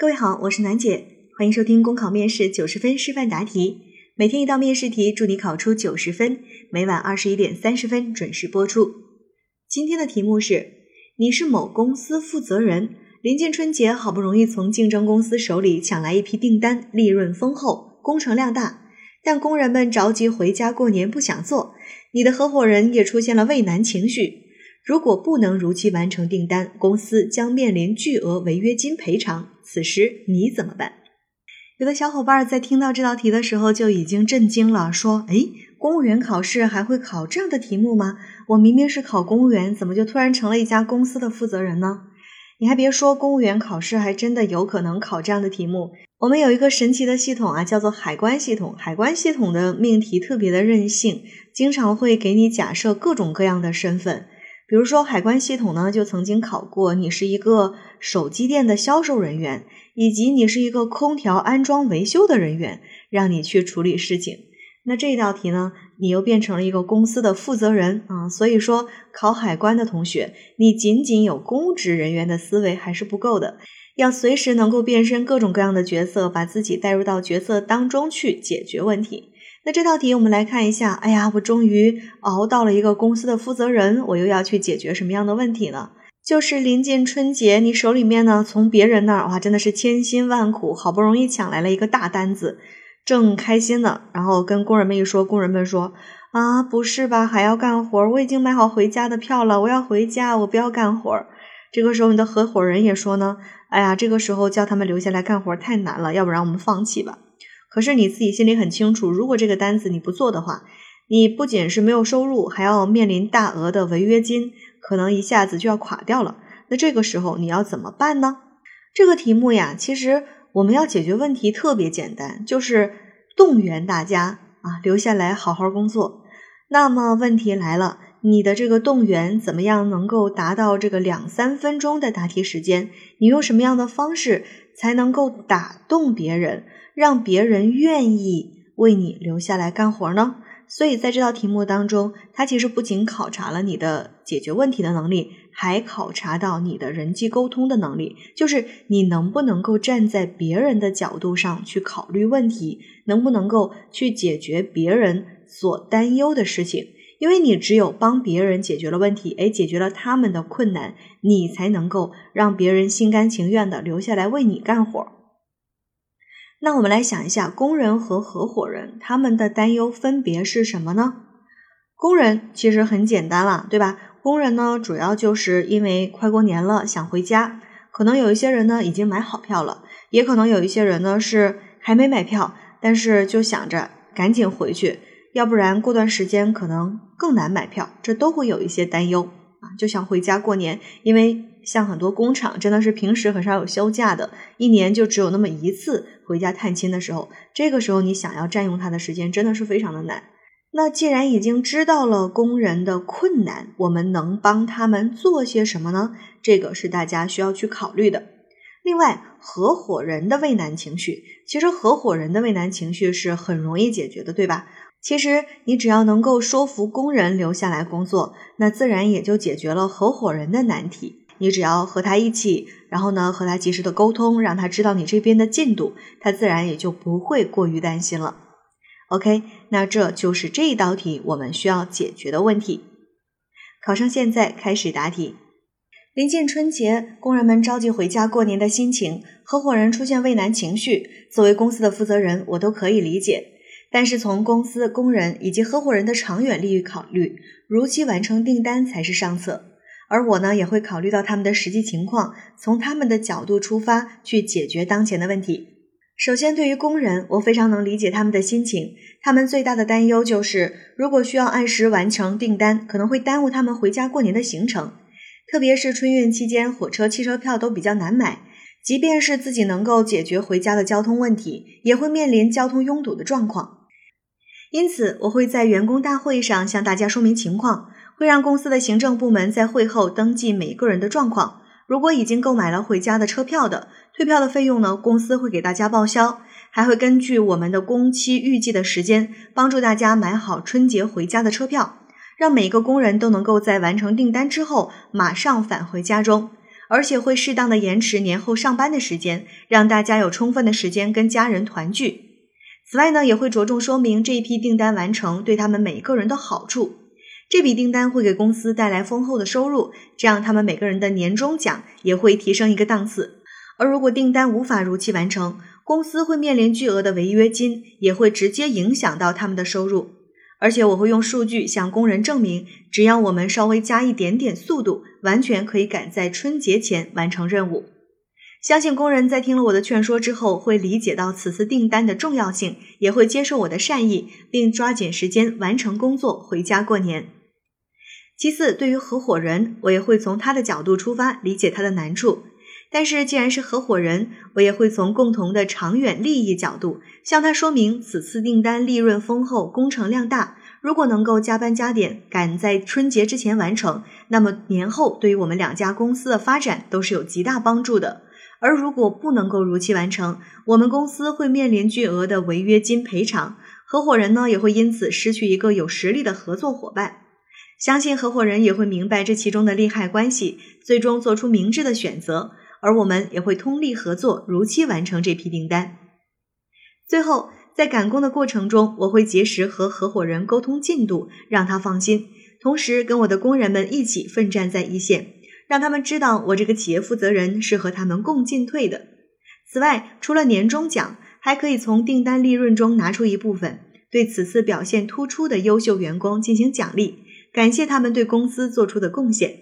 各位好，我是楠姐，欢迎收听公考面试九十分示范答题，每天一道面试题，祝你考出九十分。每晚二十一点三十分准时播出。今天的题目是：你是某公司负责人，临近春节，好不容易从竞争公司手里抢来一批订单，利润丰厚，工程量大，但工人们着急回家过年，不想做。你的合伙人也出现了畏难情绪。如果不能如期完成订单，公司将面临巨额违约金赔偿。此时你怎么办？有的小伙伴在听到这道题的时候就已经震惊了，说：“哎，公务员考试还会考这样的题目吗？我明明是考公务员，怎么就突然成了一家公司的负责人呢？”你还别说，公务员考试还真的有可能考这样的题目。我们有一个神奇的系统啊，叫做海关系统。海关系统的命题特别的任性，经常会给你假设各种各样的身份。比如说，海关系统呢就曾经考过你是一个手机店的销售人员，以及你是一个空调安装维修的人员，让你去处理事情。那这道题呢，你又变成了一个公司的负责人啊。所以说，考海关的同学，你仅仅有公职人员的思维还是不够的，要随时能够变身各种各样的角色，把自己带入到角色当中去解决问题。那这道题我们来看一下，哎呀，我终于熬到了一个公司的负责人，我又要去解决什么样的问题呢？就是临近春节，你手里面呢从别人那儿哇，真的是千辛万苦，好不容易抢来了一个大单子，正开心呢，然后跟工人们一说，工人们说啊，不是吧，还要干活？我已经买好回家的票了，我要回家，我不要干活。这个时候你的合伙人也说呢，哎呀，这个时候叫他们留下来干活太难了，要不然我们放弃吧。可是你自己心里很清楚，如果这个单子你不做的话，你不仅是没有收入，还要面临大额的违约金，可能一下子就要垮掉了。那这个时候你要怎么办呢？这个题目呀，其实我们要解决问题特别简单，就是动员大家啊留下来好好工作。那么问题来了，你的这个动员怎么样能够达到这个两三分钟的答题时间？你用什么样的方式才能够打动别人？让别人愿意为你留下来干活呢？所以在这道题目当中，它其实不仅考察了你的解决问题的能力，还考察到你的人际沟通的能力，就是你能不能够站在别人的角度上去考虑问题，能不能够去解决别人所担忧的事情。因为你只有帮别人解决了问题，哎，解决了他们的困难，你才能够让别人心甘情愿的留下来为你干活。那我们来想一下，工人和合伙人他们的担忧分别是什么呢？工人其实很简单了，对吧？工人呢，主要就是因为快过年了，想回家。可能有一些人呢已经买好票了，也可能有一些人呢是还没买票，但是就想着赶紧回去，要不然过段时间可能更难买票，这都会有一些担忧啊，就像回家过年，因为。像很多工厂真的是平时很少有休假的，一年就只有那么一次回家探亲的时候，这个时候你想要占用他的时间，真的是非常的难。那既然已经知道了工人的困难，我们能帮他们做些什么呢？这个是大家需要去考虑的。另外，合伙人的畏难情绪，其实合伙人的畏难情绪是很容易解决的，对吧？其实你只要能够说服工人留下来工作，那自然也就解决了合伙人的难题。你只要和他一起，然后呢和他及时的沟通，让他知道你这边的进度，他自然也就不会过于担心了。OK，那这就是这一道题我们需要解决的问题。考生现在开始答题。临近春节，工人们着急回家过年的心情，合伙人出现畏难情绪，作为公司的负责人，我都可以理解。但是从公司、工人以及合伙人的长远利益考虑，如期完成订单才是上策。而我呢，也会考虑到他们的实际情况，从他们的角度出发去解决当前的问题。首先，对于工人，我非常能理解他们的心情。他们最大的担忧就是，如果需要按时完成订单，可能会耽误他们回家过年的行程。特别是春运期间，火车、汽车票都比较难买。即便是自己能够解决回家的交通问题，也会面临交通拥堵的状况。因此，我会在员工大会上向大家说明情况。会让公司的行政部门在会后登记每个人的状况。如果已经购买了回家的车票的，退票的费用呢，公司会给大家报销。还会根据我们的工期预计的时间，帮助大家买好春节回家的车票，让每个工人都能够在完成订单之后马上返回家中。而且会适当的延迟年后上班的时间，让大家有充分的时间跟家人团聚。此外呢，也会着重说明这一批订单完成对他们每个人的好处。这笔订单会给公司带来丰厚的收入，这样他们每个人的年终奖也会提升一个档次。而如果订单无法如期完成，公司会面临巨额的违约金，也会直接影响到他们的收入。而且我会用数据向工人证明，只要我们稍微加一点点速度，完全可以赶在春节前完成任务。相信工人在听了我的劝说之后，会理解到此次订单的重要性，也会接受我的善意，并抓紧时间完成工作，回家过年。其次，对于合伙人，我也会从他的角度出发，理解他的难处。但是，既然是合伙人，我也会从共同的长远利益角度，向他说明此次订单利润丰厚，工程量大。如果能够加班加点，赶在春节之前完成，那么年后对于我们两家公司的发展都是有极大帮助的。而如果不能够如期完成，我们公司会面临巨额的违约金赔偿，合伙人呢也会因此失去一个有实力的合作伙伴。相信合伙人也会明白这其中的利害关系，最终做出明智的选择。而我们也会通力合作，如期完成这批订单。最后，在赶工的过程中，我会及时和合伙人沟通进度，让他放心。同时，跟我的工人们一起奋战在一线，让他们知道我这个企业负责人是和他们共进退的。此外，除了年终奖，还可以从订单利润中拿出一部分，对此次表现突出的优秀员工进行奖励。感谢他们对公司做出的贡献。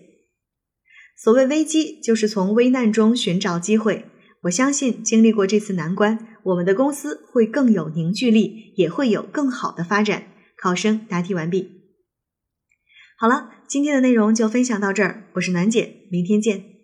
所谓危机，就是从危难中寻找机会。我相信，经历过这次难关，我们的公司会更有凝聚力，也会有更好的发展。考生答题完毕。好了，今天的内容就分享到这儿。我是暖姐，明天见。